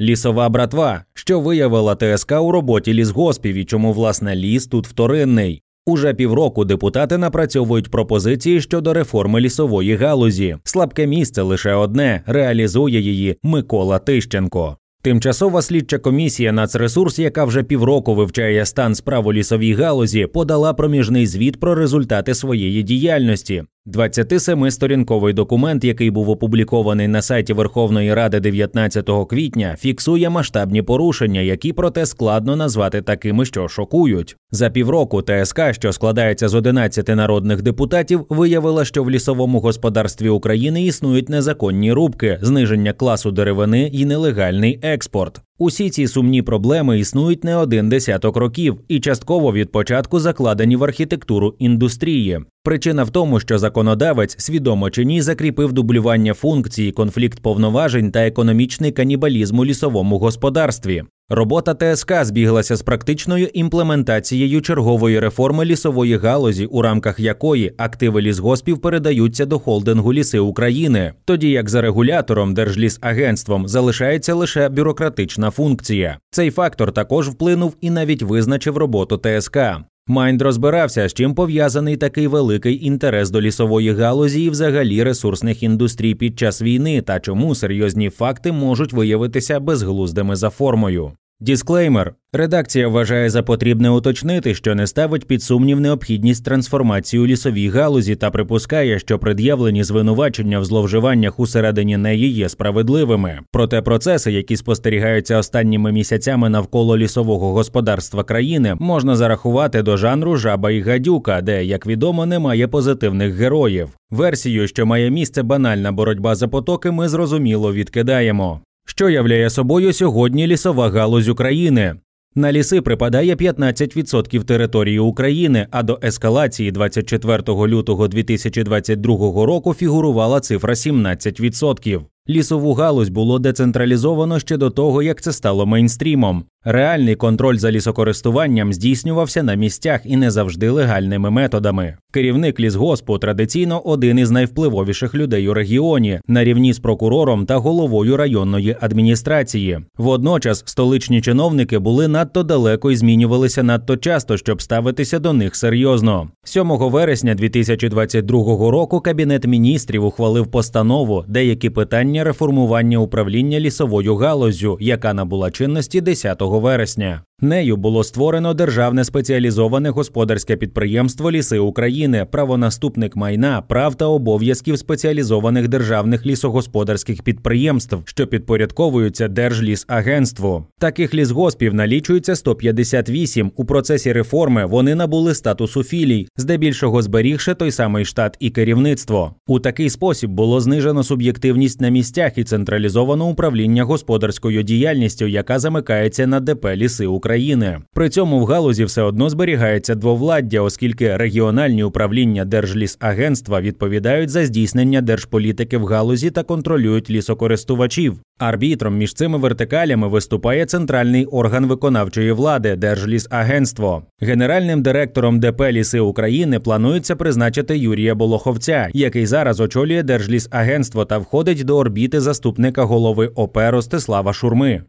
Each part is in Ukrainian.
Лісова братва, що виявила ТСК у роботі лісгоспів і чому власне ліс тут вторинний. Уже півроку депутати напрацьовують пропозиції щодо реформи лісової галузі. Слабке місце лише одне реалізує її Микола Тищенко. Тимчасова слідча комісія Нацресурс, яка вже півроку вивчає стан справ у лісовій галузі, подала проміжний звіт про результати своєї діяльності. 27-сторінковий документ, який був опублікований на сайті Верховної Ради 19 квітня, фіксує масштабні порушення, які проте складно назвати такими, що шокують. За півроку ТСК, що складається з 11 народних депутатів, виявила, що в лісовому господарстві України існують незаконні рубки, зниження класу деревини і нелегальний експорт. Усі ці сумні проблеми існують не один десяток років і частково від початку закладені в архітектуру індустрії. Причина в тому, що законодавець, свідомо чи ні, закріпив дублювання функції, конфлікт повноважень та економічний канібалізм у лісовому господарстві. Робота ТСК збіглася з практичною імплементацією чергової реформи лісової галузі, у рамках якої активи лісгоспів передаються до холдингу Ліси України, тоді як за регулятором Держлісагентством залишається лише бюрократична функція. Цей фактор також вплинув і навіть визначив роботу ТСК. Майнд розбирався, з чим пов'язаний такий великий інтерес до лісової галузі і взагалі ресурсних індустрій під час війни та чому серйозні факти можуть виявитися безглуздими за формою. Дисклеймер. Редакція вважає за потрібне уточнити, що не ставить під сумнів необхідність трансформації у лісовій галузі та припускає, що пред'явлені звинувачення в зловживаннях усередині неї є справедливими. Проте процеси, які спостерігаються останніми місяцями навколо лісового господарства країни, можна зарахувати до жанру жаба і гадюка, де, як відомо, немає позитивних героїв. Версію, що має місце банальна боротьба за потоки, ми зрозуміло відкидаємо. Що являє собою сьогодні лісова галузь України? На ліси припадає 15% території України, а до ескалації 24 лютого 2022 року фігурувала цифра 17%. Лісову галузь було децентралізовано ще до того, як це стало мейнстрімом. Реальний контроль за лісокористуванням здійснювався на місцях і не завжди легальними методами. Керівник лісгоспу традиційно один із найвпливовіших людей у регіоні, на рівні з прокурором та головою районної адміністрації. Водночас столичні чиновники були надто далеко і змінювалися надто часто, щоб ставитися до них серйозно. 7 вересня 2022 року Кабінет міністрів ухвалив постанову деякі питання реформування управління лісовою галузю, яка набула чинності 10 вересня. Нею було створено державне спеціалізоване господарське підприємство Ліси України, правонаступник майна, прав та обов'язків спеціалізованих державних лісогосподарських підприємств, що підпорядковуються Держлісагентству. Таких лісгоспів налічується 158. У процесі реформи вони набули статусу філій, здебільшого зберігши той самий штат і керівництво. У такий спосіб було знижено суб'єктивність на місцях і централізовано управління господарською діяльністю, яка замикається на ДП Ліси України. При цьому в галузі все одно зберігається двовладдя, оскільки регіональні управління Держлісагентства відповідають за здійснення держполітики в галузі та контролюють лісокористувачів. Арбітром між цими вертикалями виступає центральний орган виконавчої влади Держлісагентство. Генеральним директором ДП Ліси України планується призначити Юрія Болоховця, який зараз очолює Держлісагентство та входить до орбіти заступника голови ОП Ростислава Шурми.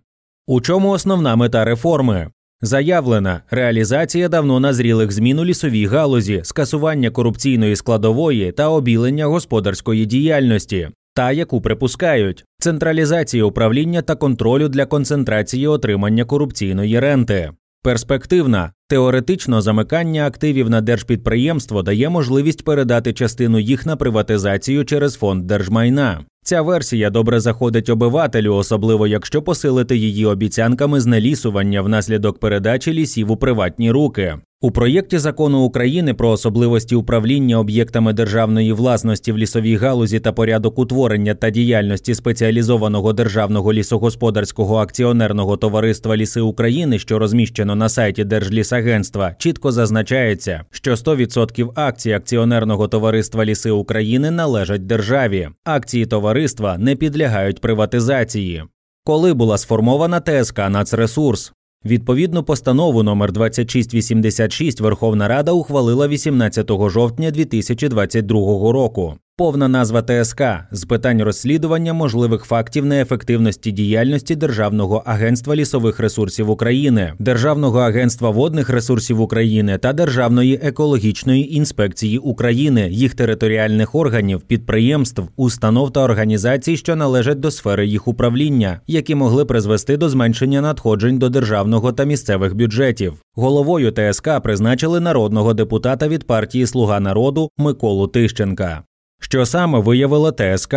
У чому основна мета реформи? Заявлена реалізація давно назрілих змін у лісовій галузі, скасування корупційної складової та обілення господарської діяльності, та яку припускають централізація управління та контролю для концентрації отримання корупційної ренти. Перспективна теоретично замикання активів на держпідприємство дає можливість передати частину їх на приватизацію через фонд держмайна. Ця версія добре заходить обивателю, особливо якщо посилити її обіцянками знелісування внаслідок передачі лісів у приватні руки. У проєкті закону України про особливості управління об'єктами державної власності в лісовій галузі та порядок утворення та діяльності спеціалізованого державного лісогосподарського акціонерного товариства Ліси України, що розміщено на сайті Держлісагентства, чітко зазначається, що 100% акцій акціонерного товариства Ліси України належать державі. Акції товариства не підлягають приватизації. Коли була сформована ТСК «Нацресурс»? Відповідну постанову номер 2686 Верховна Рада ухвалила 18 жовтня 2022 року. Повна назва ТСК з питань розслідування можливих фактів неефективності діяльності Державного агентства лісових ресурсів України, Державного агентства водних ресурсів України та Державної екологічної інспекції України, їх територіальних органів, підприємств, установ та організацій, що належать до сфери їх управління, які могли призвести до зменшення надходжень до державного та місцевих бюджетів. Головою ТСК призначили народного депутата від партії Слуга народу Миколу Тищенка. Що саме виявила ТСК?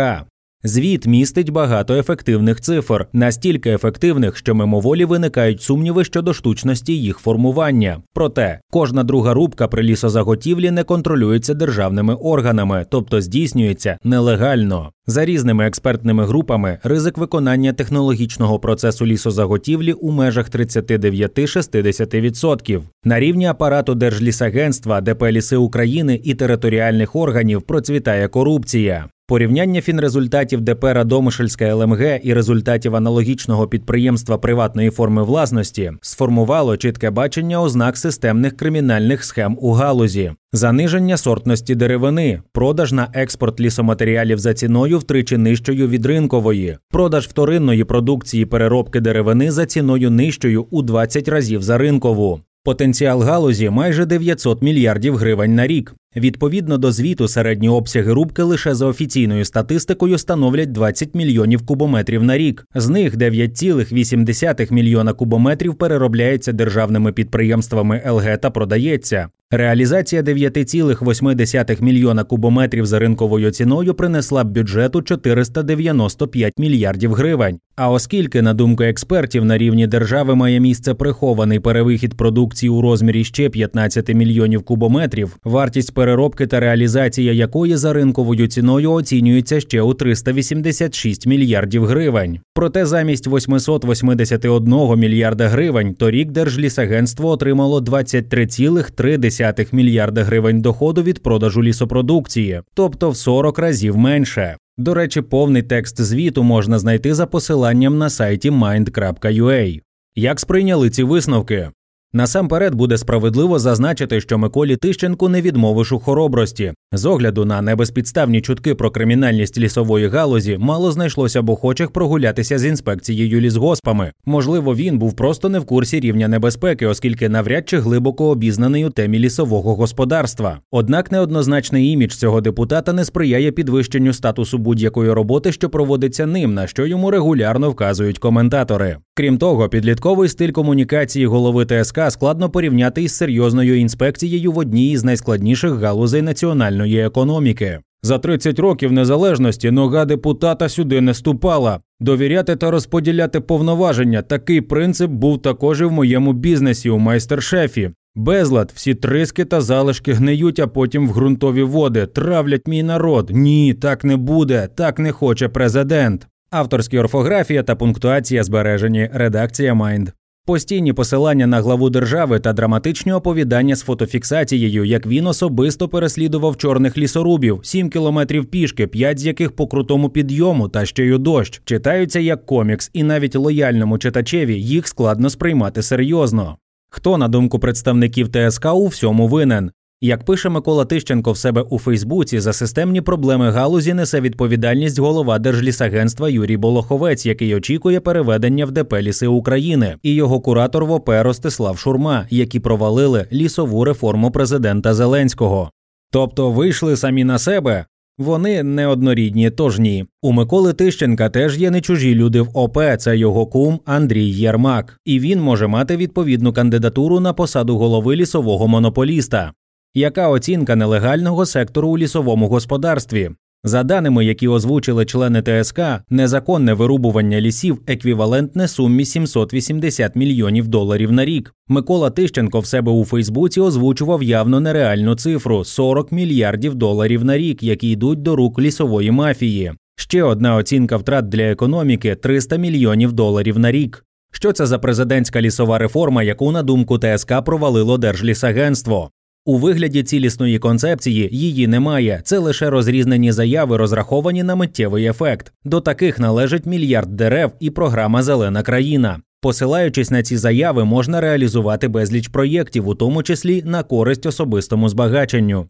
Звіт містить багато ефективних цифр, настільки ефективних, що мимоволі виникають сумніви щодо штучності їх формування. Проте кожна друга рубка при лісозаготівлі не контролюється державними органами, тобто здійснюється нелегально. За різними експертними групами ризик виконання технологічного процесу лісозаготівлі у межах 39-60%. На рівні апарату Держлісагентства, ДП «Ліси України і територіальних органів процвітає корупція. Порівняння фінрезультатів ДП «Радомишльська ЛМГ і результатів аналогічного підприємства приватної форми власності сформувало чітке бачення ознак системних кримінальних схем у галузі, заниження сортності деревини, продаж на експорт лісоматеріалів за ціною втричі нижчою від ринкової, продаж вторинної продукції переробки деревини за ціною нижчою у 20 разів за ринкову. Потенціал галузі майже 900 мільярдів гривень на рік. Відповідно до звіту, середні обсяги рубки лише за офіційною статистикою становлять 20 мільйонів кубометрів на рік. З них 9,8 мільйона кубометрів переробляється державними підприємствами ЛГ та продається. Реалізація 9,8 мільйона кубометрів за ринковою ціною принесла б бюджету 495 мільярдів гривень. А оскільки, на думку експертів, на рівні держави має місце прихований перевихід продукції у розмірі ще 15 мільйонів кубометрів, вартість переробки та реалізація якої за ринковою ціною оцінюється ще у 386 мільярдів гривень. Проте замість 881 мільярда гривень торік Держлісагентство отримало 23,3 мільярда гривень доходу від продажу лісопродукції, тобто в 40 разів менше. До речі, повний текст звіту можна знайти за посиланням на сайті mind.ua. Як сприйняли ці висновки? Насамперед буде справедливо зазначити, що Миколі Тищенку не відмовиш у хоробрості. З огляду на небезпідставні чутки про кримінальність лісової галузі мало знайшлося б охочих прогулятися з інспекцією лісгоспами. Можливо, він був просто не в курсі рівня небезпеки, оскільки навряд чи глибоко обізнаний у темі лісового господарства. Однак неоднозначний імідж цього депутата не сприяє підвищенню статусу будь-якої роботи, що проводиться ним, на що йому регулярно вказують коментатори. Крім того, підлітковий стиль комунікації голови ТСК складно порівняти із серйозною інспекцією в одній із найскладніших галузей національної економіки. За 30 років незалежності нога депутата сюди не ступала. Довіряти та розподіляти повноваження. Такий принцип був також і в моєму бізнесі у майстер-шефі. Безлад, всі триски та залишки гниють, а потім в ґрунтові води. Травлять мій народ. Ні, так не буде, так не хоче президент. Авторські орфографія та пунктуація збережені. Редакція Майнд. Постійні посилання на главу держави та драматичні оповідання з фотофіксацією, як він особисто переслідував чорних лісорубів, 7 кілометрів пішки, 5 з яких по крутому підйому та ще й у дощ, читаються як комікс, і навіть лояльному читачеві їх складно сприймати серйозно. Хто, на думку представників ТСК, у всьому винен? Як пише Микола Тищенко в себе у Фейсбуці, за системні проблеми галузі несе відповідальність голова Держлісагентства Юрій Болоховець, який очікує переведення в ДП «Ліси України, і його куратор в ОП Ростислав Шурма, які провалили лісову реформу президента Зеленського. Тобто вийшли самі на себе. Вони неоднорідні, тож ні. У Миколи Тищенка теж є не чужі люди в ОП. Це його кум Андрій Єрмак, і він може мати відповідну кандидатуру на посаду голови лісового монополіста. Яка оцінка нелегального сектору у лісовому господарстві? За даними, які озвучили члени ТСК, незаконне вирубування лісів еквівалентне сумі 780 мільйонів доларів на рік. Микола Тищенко в себе у Фейсбуці озвучував явно нереальну цифру 40 мільярдів доларів на рік, які йдуть до рук лісової мафії. Ще одна оцінка втрат для економіки 300 мільйонів доларів на рік. Що це за президентська лісова реформа, яку на думку ТСК провалило Держлісагентство? У вигляді цілісної концепції її немає. Це лише розрізнені заяви, розраховані на миттєвий ефект. До таких належить мільярд дерев і програма Зелена країна. Посилаючись на ці заяви, можна реалізувати безліч проєктів, у тому числі на користь особистому збагаченню.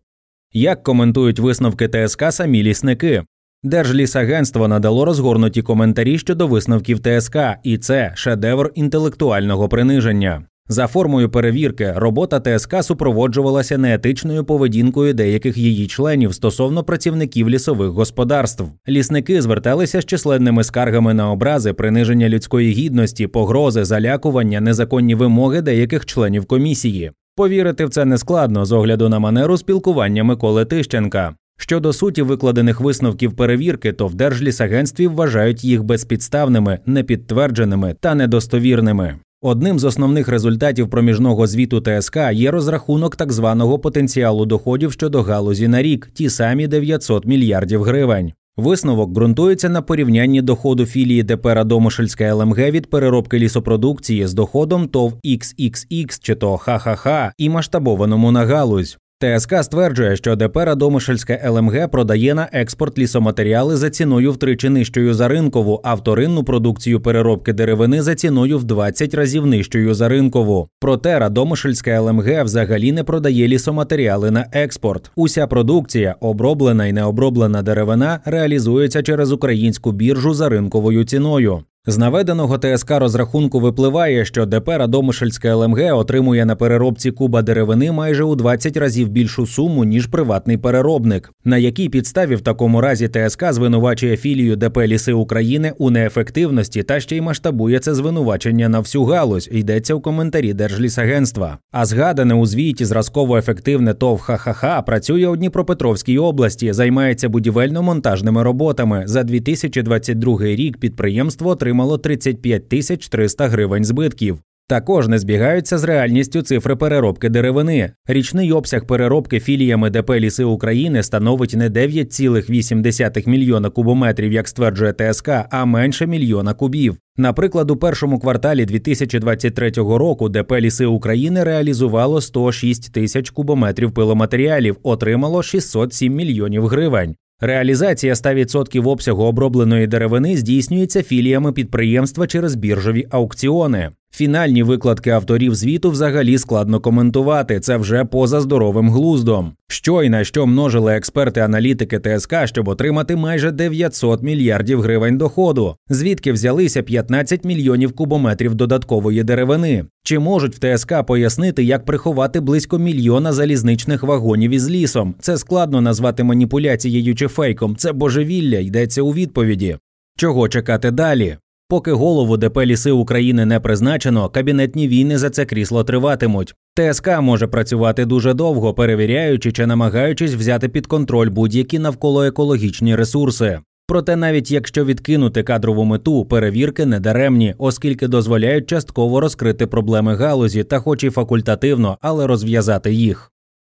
Як коментують висновки ТСК самі лісники? Держлісагентство надало розгорнуті коментарі щодо висновків ТСК, і це шедевр інтелектуального приниження. За формою перевірки, робота ТСК супроводжувалася неетичною поведінкою деяких її членів стосовно працівників лісових господарств. Лісники зверталися з численними скаргами на образи, приниження людської гідності, погрози, залякування, незаконні вимоги деяких членів комісії. Повірити в це нескладно з огляду на манеру спілкування Миколи Тищенка. Щодо суті викладених висновків перевірки, то в Держлісагентстві вважають їх безпідставними, непідтвердженими та недостовірними. Одним з основних результатів проміжного звіту ТСК є розрахунок так званого потенціалу доходів щодо галузі на рік, ті самі 900 мільярдів гривень. Висновок ґрунтується на порівнянні доходу філії ДП Радомишельська ЛМГ від переробки лісопродукції з доходом ТОВ XXX чи то ХХХ і масштабованому на галузь. ТСК стверджує, що ДП Радомишльська ЛМГ продає на експорт лісоматеріали за ціною втричі нижчою за ринкову, а вторинну продукцію переробки деревини за ціною в 20 разів нижчою за ринкову. Проте Радомишльська ЛМГ взагалі не продає лісоматеріали на експорт. Уся продукція, оброблена і необроблена деревина, реалізується через українську біржу за ринковою ціною. З наведеного ТСК розрахунку випливає, що ДП Радомишльська ЛМГ отримує на переробці куба деревини майже у 20 разів більшу суму ніж приватний переробник. На якій підставі в такому разі ТСК звинувачує філію ДП Ліси України у неефективності та ще й масштабує це звинувачення на всю галузь. Йдеться у коментарі Держлісагентства. А згадане у звіті зразково ефективне ТОВ ХХХ працює у Дніпропетровській області, займається будівельно-монтажними роботами. За 2022 рік підприємство отримало отримало 35 тисяч 300 гривень збитків. Також не збігаються з реальністю цифри переробки деревини. Річний обсяг переробки філіями ДП «Ліси України становить не 9,8 мільйона кубометрів, як стверджує ТСК, а менше мільйона кубів. Наприклад, у першому кварталі 2023 року ДП «Ліси України реалізувало 106 тисяч кубометрів пиломатеріалів, отримало 607 мільйонів гривень. Реалізація 100% обсягу обробленої деревини здійснюється філіями підприємства через біржові аукціони. Фінальні викладки авторів звіту взагалі складно коментувати. Це вже поза здоровим глуздом. Що і на що множили експерти-аналітики ТСК, щоб отримати майже 900 мільярдів гривень доходу, звідки взялися 15 мільйонів кубометрів додаткової деревини. Чи можуть в ТСК пояснити, як приховати близько мільйона залізничних вагонів із лісом? Це складно назвати маніпуляцією чи фейком. Це божевілля йдеться у відповіді. Чого чекати далі? Поки голову ДП «Ліси України не призначено, кабінетні війни за це крісло триватимуть. ТСК може працювати дуже довго, перевіряючи чи намагаючись взяти під контроль будь-які навколо екологічні ресурси. Проте, навіть якщо відкинути кадрову мету, перевірки не даремні, оскільки дозволяють частково розкрити проблеми галузі та, хоч і факультативно, але розв'язати їх.